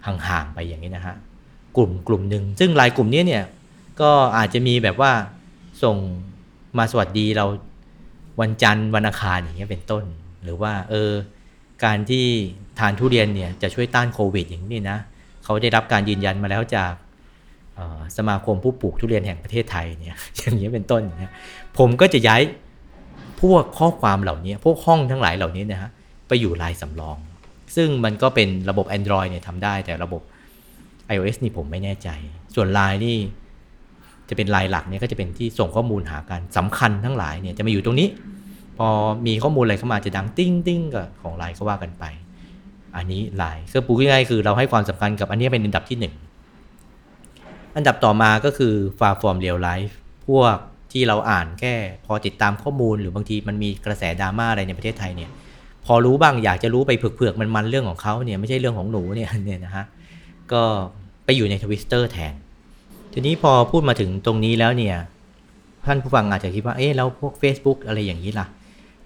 ห่างๆไปอย่างนี้นะฮะกลุ่มกลุ่มหนึ่งซึ่งไลน์กลุ่มนี้เนี่ยก็อาจจะมีแบบว่า ส่งมาสวัสดีเราวันจันทร์วันอังคารอย่างเงี้ยเป็นต้น หรือว่าเออการที่ทานทุเรียนเนี่ยจะช่วยต้านโควิดอย่างนี้นะเขาได้รับการยืนยันมาแล้วจากสมาคมผู้ปลูกทุเรียนแห่งประเทศไทยเนี่ยอย่างนี้เป็นต้นเนี่ยผมก็จะย้ายพวกข้อความเหล่านี้พวกห้องทั้งหลายเหล่านี้นะฮะไปอยู่ลายสำรอง ซึ่งมันก็เป็นระบบ Android เนี่ยทำได้แต่ระบบ iOS นี่ผมไม่แน่ใจ ส่วน Line นี่ จะเป็นลายหลักเนี่ยก็จะเป็นที่ส่งข้อมูลหากันสำคัญทั้งหลายเนี่ยจะมาอยู่ตรงนี้ พอมีข้อมูลอะไรเข้ามาจะดังติ้งติ้งกับของลน์ก็ว่ากันไป อันนี้ไลน์ก็พูดง่ายๆคือเราให้ความสำคัญกับอันนี้เป็นอันดับที่ 1 อันดับต่อมาก็คือ far from real life พวกที่เราอ่านแค่พอติดตามข้อมูลหรือบางทีมันมีกระแสดราม่าอะไรในประเทศไทยเนี่ยพอรู้บ้างอยากจะรู้ไปเผือกๆมันๆเรื่องของเขาเนี่ยไม่ใช่เรื่องของหนูเนี่ยเนี่ยนะฮะก็ไปอยู่ในทวิสเตอร์แทน ทีนี้พอพูดมาถึงตรงนี้แล้วเนี่ย ท่านผู้ฟังอาจจะคิดว่า เอ๊ะแล้วพวก Facebook อะไรอย่างนี้ล่ะ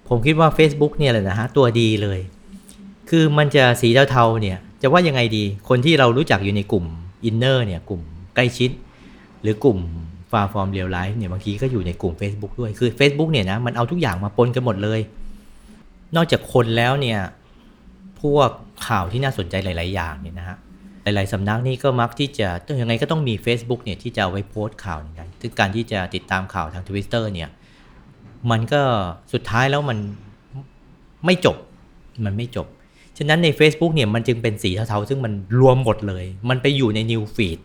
ผมคิดว่า Facebook เนี่ยแหละนะฮะ ตัวดีเลย คือมันจะสีเทาๆเนี่ย จะว่ายังไงดี คนที่เรารู้จักอยู่ในกลุ่ม inner เนี่ย กลุ่มใกล้ชิด หรือกลุ่ม far from real life เนี่ย บางทีก็อยู่ในกลุ่ม Facebook ด้วย คือ Facebook เนี่ยนะ มันเอาทุกอย่างมาปนกันหมดเลย นอกจากคนแล้วเนี่ย พวกข่าวที่น่าสนใจหลาย ๆ อย่างเนี่ยนะฮะ หลาย ๆ สำนักนี่ก็มักที่จะต้องยังไงก็ต้องมี Facebook เนี่ยที่จะเอาไว้โพสต์ข่าวเหมือนกันซึ่งการที่จะติดตามข่าวทาง Twitter เนี่ยมันก็สุดท้ายแล้วมันไม่จบมันไม่จบ ฉะนั้นใน Facebook เนี่ยมันจึงเป็นสีเทาๆ ซึ่งมันรวมหมดเลย มันไปอยู่ใน New Feed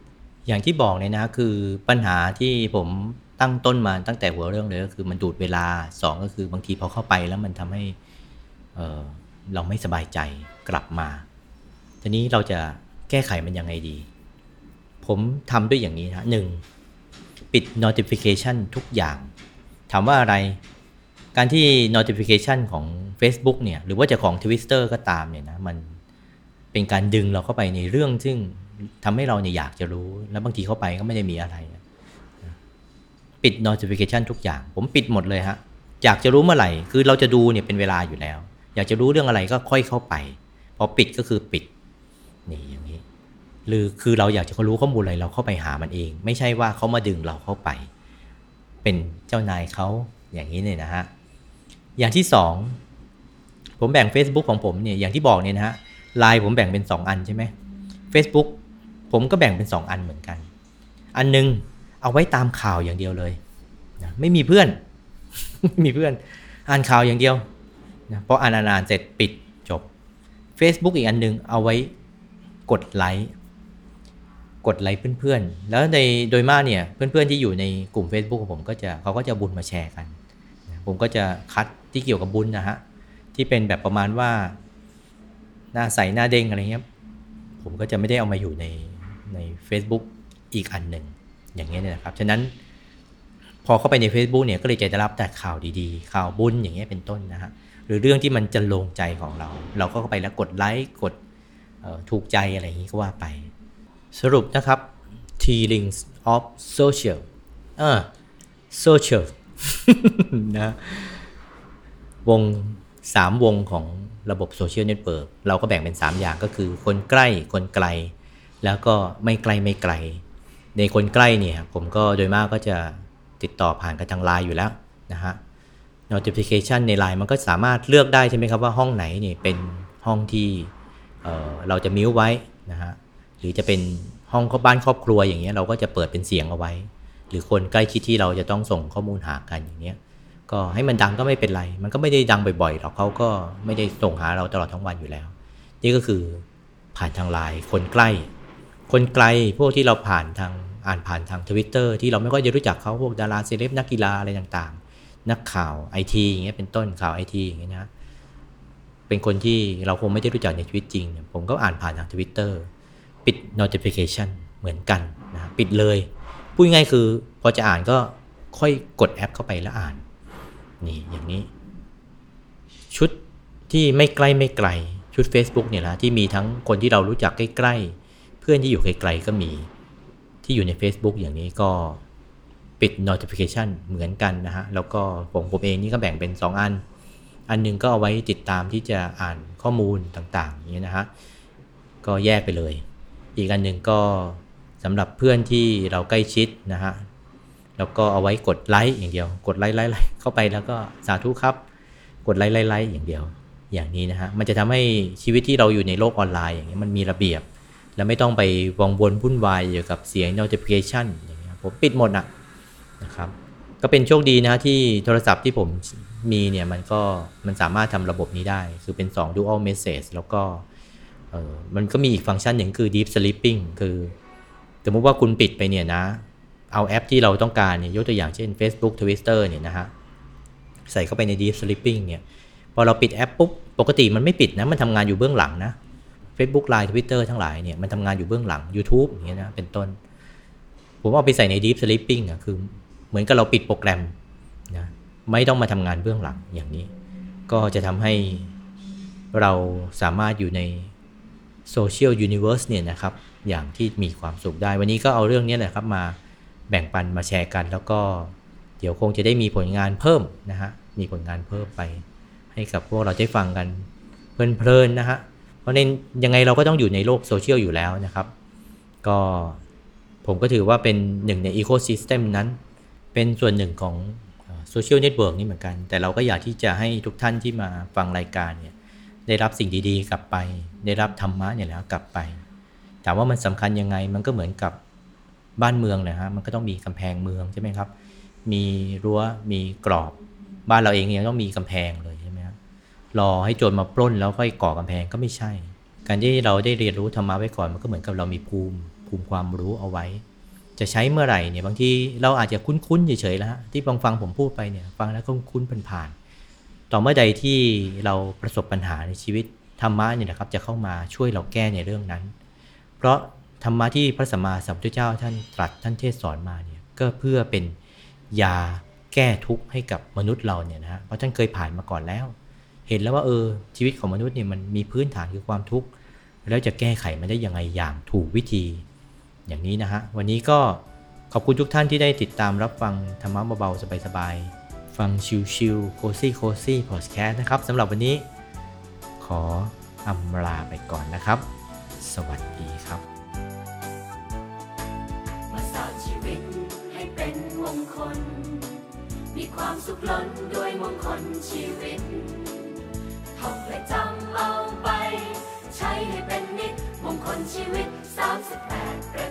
อย่างที่บอกเนี่ยนะคือปัญหาที่ผมตั้งต้นมาตั้งแต่หัวเรื่องเลยก็คือมันดูดเวลา 2 ก็คือบางทีพอเข้าไปแล้วมันทำให้เเราไม่สบายใจกลับมา ทีนี้เราจะ แก้ไขมันยังไงดี ผมทำด้วยอย่างนี้นะหนึ่งปิด notification ทุกอย่าง ถามว่าอะไร การที่ notification ของ Facebook เนี่ยหรือว่าจะของ Twitter ก็ตามเนี่ยนะมันเป็นการดึงเราเข้าไปในเรื่องซึ่งทำให้เราเนี่ยอยากจะรู้ แล้วบางทีเข้าไปก็ไม่ได้มีอะไร ปิด notification ทุกอย่าง ผมปิดหมดเลยฮะอยากจะรู้เมื่อไหร่ คือเราจะดูเนี่ยเป็นเวลาอยู่แล้ว อยากจะรู้เรื่องอะไรก็ค่อยเข้าไป พอปิดก็คือปิด นี่ หรือคือเราอยากจะรู้ข้อมูลอะไรเราเข้าไปหามันเอง ไม่ใช่ว่าเขามาดึงเราเข้าไป เป็นเจ้านายเขาอย่างนี้เนี่ยนะฮะอย่างที่สองผมแบ่ง Facebook ของผมเนี่ยอย่างที่บอกเนี่ยนะฮะไลน์ผมแบ่งเป็น 2 อันใช่ไหม Facebook ผมก็แบ่งเป็น 2 อันเหมือนกัน อันนึงเอาไว้ตามข่าวอย่างเดียวเลยนะไม่มีเพื่อน ไม่มีเพื่อน อ่านข่าวอย่างเดียวนะพออ่านอ่านเสร็จปิดจบ Facebook อีกอันนึงเอาไว้กดไลค์ กดไลค์เพื่อนๆ แล้วในโดยมากเนี่ยเพื่อนๆที่อยู่ในกลุ่ม Facebook ของผมก็จะเขาก็จะบุญมาแชร์กัน ผมก็จะคัดที่เกี่ยวกับบุญนะฮะที่เป็นแบบประมาณว่าหน้าใสหน้าเด้งอะไรเงี้ยผมก็จะไม่ได้เอามาอยู่ในใน Facebook อีกอันหนึ่งอย่างเงี้ยนะครับ ฉะนั้นพอเข้าไปใน Facebook เนี่ยก็เลยจะได้รับแต่ข่าวดีๆ ข่าวบุญอย่างเงี้ยเป็นต้นนะฮะหรือเรื่องที่มันจะลงใจของเรา เราก็ไปแล้วกดไลค์กดถูกใจอะไรอย่างนี้ก็ว่าไป สรุปนะครับ three rings of social เออ social นะวง 3 วงของระบบ social network เราก็แบ่งเป็น 3 อย่างก็คือ คนใกล้คนไกล แล้วก็ไม่ใกล้ไม่ไกล ในคนใกล้เนี่ยผมก็โดยมากก็จะติดต่อผ่านกันทางไลน์อยู่แล้วนะฮะ notification ในไลน์มันก็สามารถเลือกได้ใช่ไหมครับว่าห้องไหนเนี่ยเป็นห้องที่เเราจะมิวไว้นะฮะ หรือจะเป็นห้องบ้านครอบครัวอย่างเงี้ยเราก็จะเปิดเป็นเสียงเอาไว้ หรือคนใกล้ชิดที่เราจะต้องส่งข้อมูลหากันอย่างเงี้ยก็ให้มันดังก็ไม่เป็นไร มันก็ไม่ได้ดังบ่อยๆหรอกเขาก็ไม่ได้ส่งหาเราตลอดทั้งวันอยู่แล้ว นี่ก็คือผ่านทางไลน์คนใกล้ คนไกลพวกที่เราผ่านทางอ่านผ่านทางทวิตเตอร์ที่เราไม่ค่อยจะรู้จักเขาพวกดาราเซเลบนักกีฬาอะไรต่างๆ นักข่าวไอทีอย่างเงี้ยเป็นต้นข่าวไอทีอย่างเงี้ยนะเป็นคนที่เราคงไม่ได้รู้จักในชีวิตจริง ผมก็อ่านผ่านทางทวิตเตอร์ ปิด notification เหมือนกันนะปิดเลย พูดง่ายคือพอจะอ่านก็ค่อยกดแอปเข้าไปแล้วอ่าน นี่อย่างนี้ ชุดที่ไม่ใกล้ไม่ไกล ชุด Facebook เนี่ยนะที่มีทั้งคนที่เรารู้จักใกล้ๆ เพื่อนที่อยู่ไกลๆก็มี ที่อยู่ใน Facebook อย่างนี้ก็ปิด notification เหมือนกันนะฮะ แล้วก็ผมผมเองนี่ก็แบ่งเป็น 2 อัน อันนึงก็เอาไว้ติดตามที่จะอ่านข้อมูลต่างๆอย่างนี้นะฮะ ก็แยกไปเลย อีกอันหนึ่งก็สำหรับเพื่อนที่เราใกล้ชิดนะฮะแล้วก็เอาไว้กดไลค์อย่างเดียว กดไลค์ไลค์ไลค์เข้าไปแล้วก็สาธุครับ กดไลค์ไลค์ไลค์อย่างเดียว อย่างนี้นะฮะมันจะทำให้ชีวิตที่เราอยู่ในโลกออนไลน์อย่างนี้ยมันมีระเบียบ แล้วไม่ต้องไปวงวนวุ่นวายอยู่กับเสียง notification อย่างเงี้ยผมปิดหมดนะนะครับก็เป็นโชคดีนะที่โทรศัพท์ที่ผมมีเนี่ยมันก็มันสามารถทำระบบนี้ได้ คือเป็น 2 dual message แล้วก็ เออมันก็มีอีกฟังก์ชันหนึ่งคือ deep sleeping คือสมมติว่าคุณปิดไปเนี่ยนะ เอาแอปที่เราต้องการเนี่ยยกตัวอย่างเช่น Facebook Twitter เนี่ยนะฮะ ใส่เข้าไปใน deep sleeping เนี่ย พอเราปิดแอปปุ๊บ ปกติมันไม่ปิดนะ มันทำงานอยู่เบื้องหลังนะ Facebook Line Twitter ทั้งหลายเนี่ย มันทำงานอยู่เบื้องหลัง YouTube อย่างเงี้ยนะ เป็นต้น ผมเอาไปใส่ใน deep sleeping อะคือ เหมือนกับเราปิดโปรแกรมนะ ไม่ต้องมาทำงานเบื้องหลังอย่างนี้ ก็จะทำให้เราสามารถอยู่ใน social universe เนี่ยนะครับอย่างที่มีความสุขได้ วันนี้ก็เอาเรื่องนี้แหละครับมาแบ่งปันมาแชร์กัน แล้วก็เดี๋ยวคงจะได้มีผลงานเพิ่มนะฮะมีผลงานเพิ่มไป ให้กับพวกเราได้ฟังกันเพลินๆนะฮะเพราะนั้นยังไงเราก็ต้องอยู่ในโลกโซเชียลอยู่แล้วนะครับ ก็ผมก็ถือว่าเป็นหนึ่งใน ecosystem นั้น เป็นส่วนหนึ่งของ social network นี่เหมือนกัน แต่เราก็อยากที่จะให้ทุกท่านที่มาฟังรายการเนี่ย ได้รับสิ่งดีๆ กลับไป ได้รับธรรมะเนี่ยแล้วกลับไป ถามว่ามันสำคัญยังไงมันก็เหมือนกับบ้านเมืองนะฮะมันก็ต้องมีกำแพงเมืองใช่ไหมครับ มีรั้วมีกรอบ บ้านเราเองยังต้องมีกำแพงเลยใช่ไหมครับรอให้โจรมาปล้นแล้วค่อยก่อกำแพงก็ไม่ใช่ การที่เราได้เรียนรู้ธรรมะไว้ก่อนมันก็เหมือนกับเรามีภูมิภูมิความรู้เอาไว้ จะใช้เมื่อไหร่เนี่ยบางทีเราอาจจะคุ้นๆเฉยๆแล้วที่ฟังฟังผมพูดไปเนี่ยฟังแล้วก็คุ้นผ่าน ต่อเมื่อใดที่เราประสบปัญหาในชีวิตธรรมะเนี่ยนะครับจะเข้ามาช่วยเราแก้ในเรื่องนั้น เพราะธรรมะที่พระสัมมาสัมพุทธเจ้าท่านตรัสท่านเทศสอนมาเนี่ยก็เพื่อเป็นยาแก้ทุกข์ให้กับมนุษย์เราเนี่ยนะฮะเพราะท่านเคยผ่านมาก่อนแล้ว เห็นแล้วว่าเออชีวิตของมนุษย์เนี่ยมันมีพื้นฐานคือความทุกข์แล้วจะแก้ไขมันได้ยังไงอย่างถูกวิธี อย่างนี้นะฮะวันนี้ก็ขอบคุณทุกท่านที่ได้ติดตามรับฟังธรรมะเบาๆสบายๆ ฟังชิวๆ cozy cozy podcast นะครับสำหรับวันนี้ ขออำลาไปก่อนนะครับ สวัสดีครับมาสร้างชีวิตให้เป็นมงคล มีความสุขล้นด้วยมงคลชีวิตท่องและจำเอาไป ใช้ให้เป็นนิตย์มงคลชีวิต 38ประ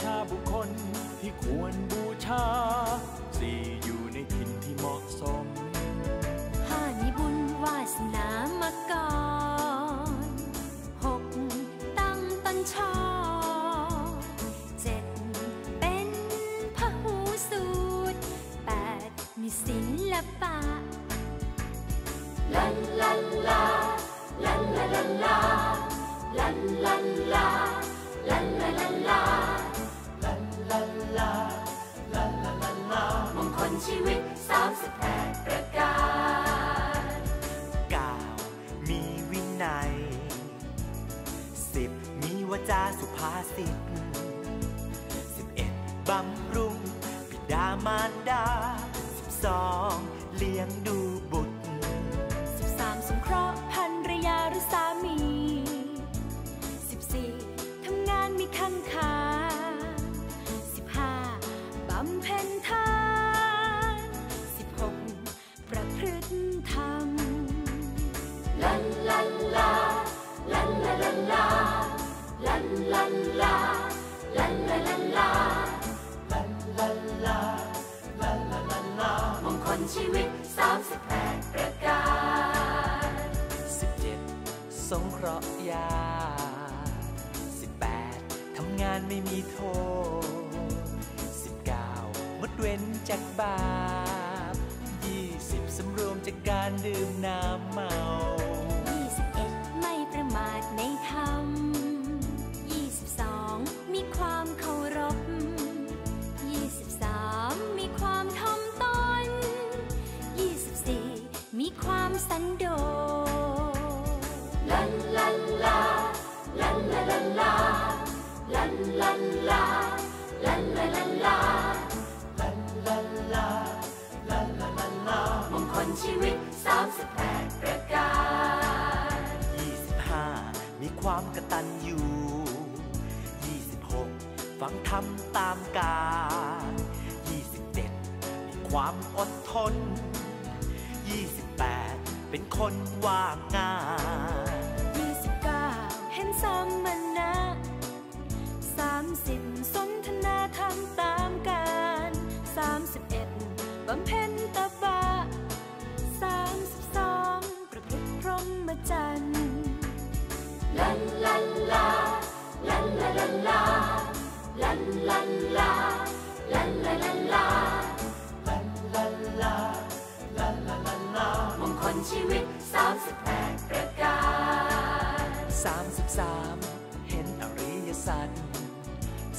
ชาบุคคลที่ควรบูชาสี่อยู่ในถิ่นที่เหมาะสมห้ามีบุญวาสนามาก่อนหกตั้งต้นชอเจ็ดเป็นพหูสูตรแปดมีศิลปะลันลันลาลัน ชีวิต 38 ประการ9มีวินัย 10 มีวาจาสุภาษิต11บำรุงบิดามารดา12เลี้ยง ชีวิต 38 ประการ17 สงเคราะห์ยา 18 ทำงานไม่มีโทษ 19มดเว้นจากบาป 20 สำรวมจากการดื่มน้ำเมา ความสันโดษลันลันลาลันลาลันลาลันลันลาลันลาลันลาลันลันลาลันลาลันลามงคลชีวิต 38 ประการ25 มีความกตัญญู26 ฟังธรรมตามกาล27 มีความอดทน เป็นคนว่างงาน29เห็นสมณะ30สนทนาธรรมตามการ31บำเพ็ญตบะ32ประพฤติพรหมจรรย์ลันลันลาลันลาลันลาลันลันลาลันลาลันลา ชีวิต 38 ประการ 33 เห็นอริยสัจ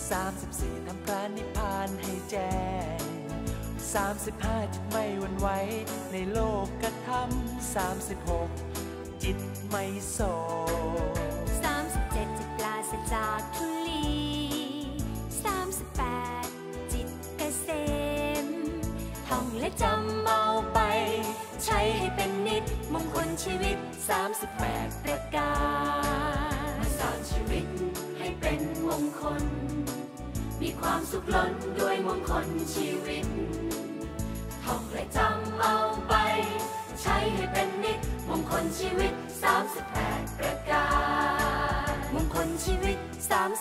34ทำพระนิพพานให้แจ้ง 35 จิตไม่หวันไหวในโลกกระทำ36 จิตไม่โศก37 จิตปราศจากทุ และจำเมาไป ใช้ให้เป็นนิดมงคลชีวิต 38 ประการมาสร้างชีวิตให้เป็นมงคล มีความสุขล้นด้วยมงคลชีวิตท่องและจำเอาไป ใช้ให้เป็นนิดมงคลชีวิต 38 ประการ มงคลชีวิต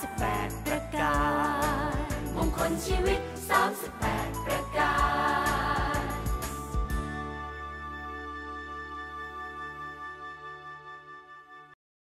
38 ประการ มงคลชีวิต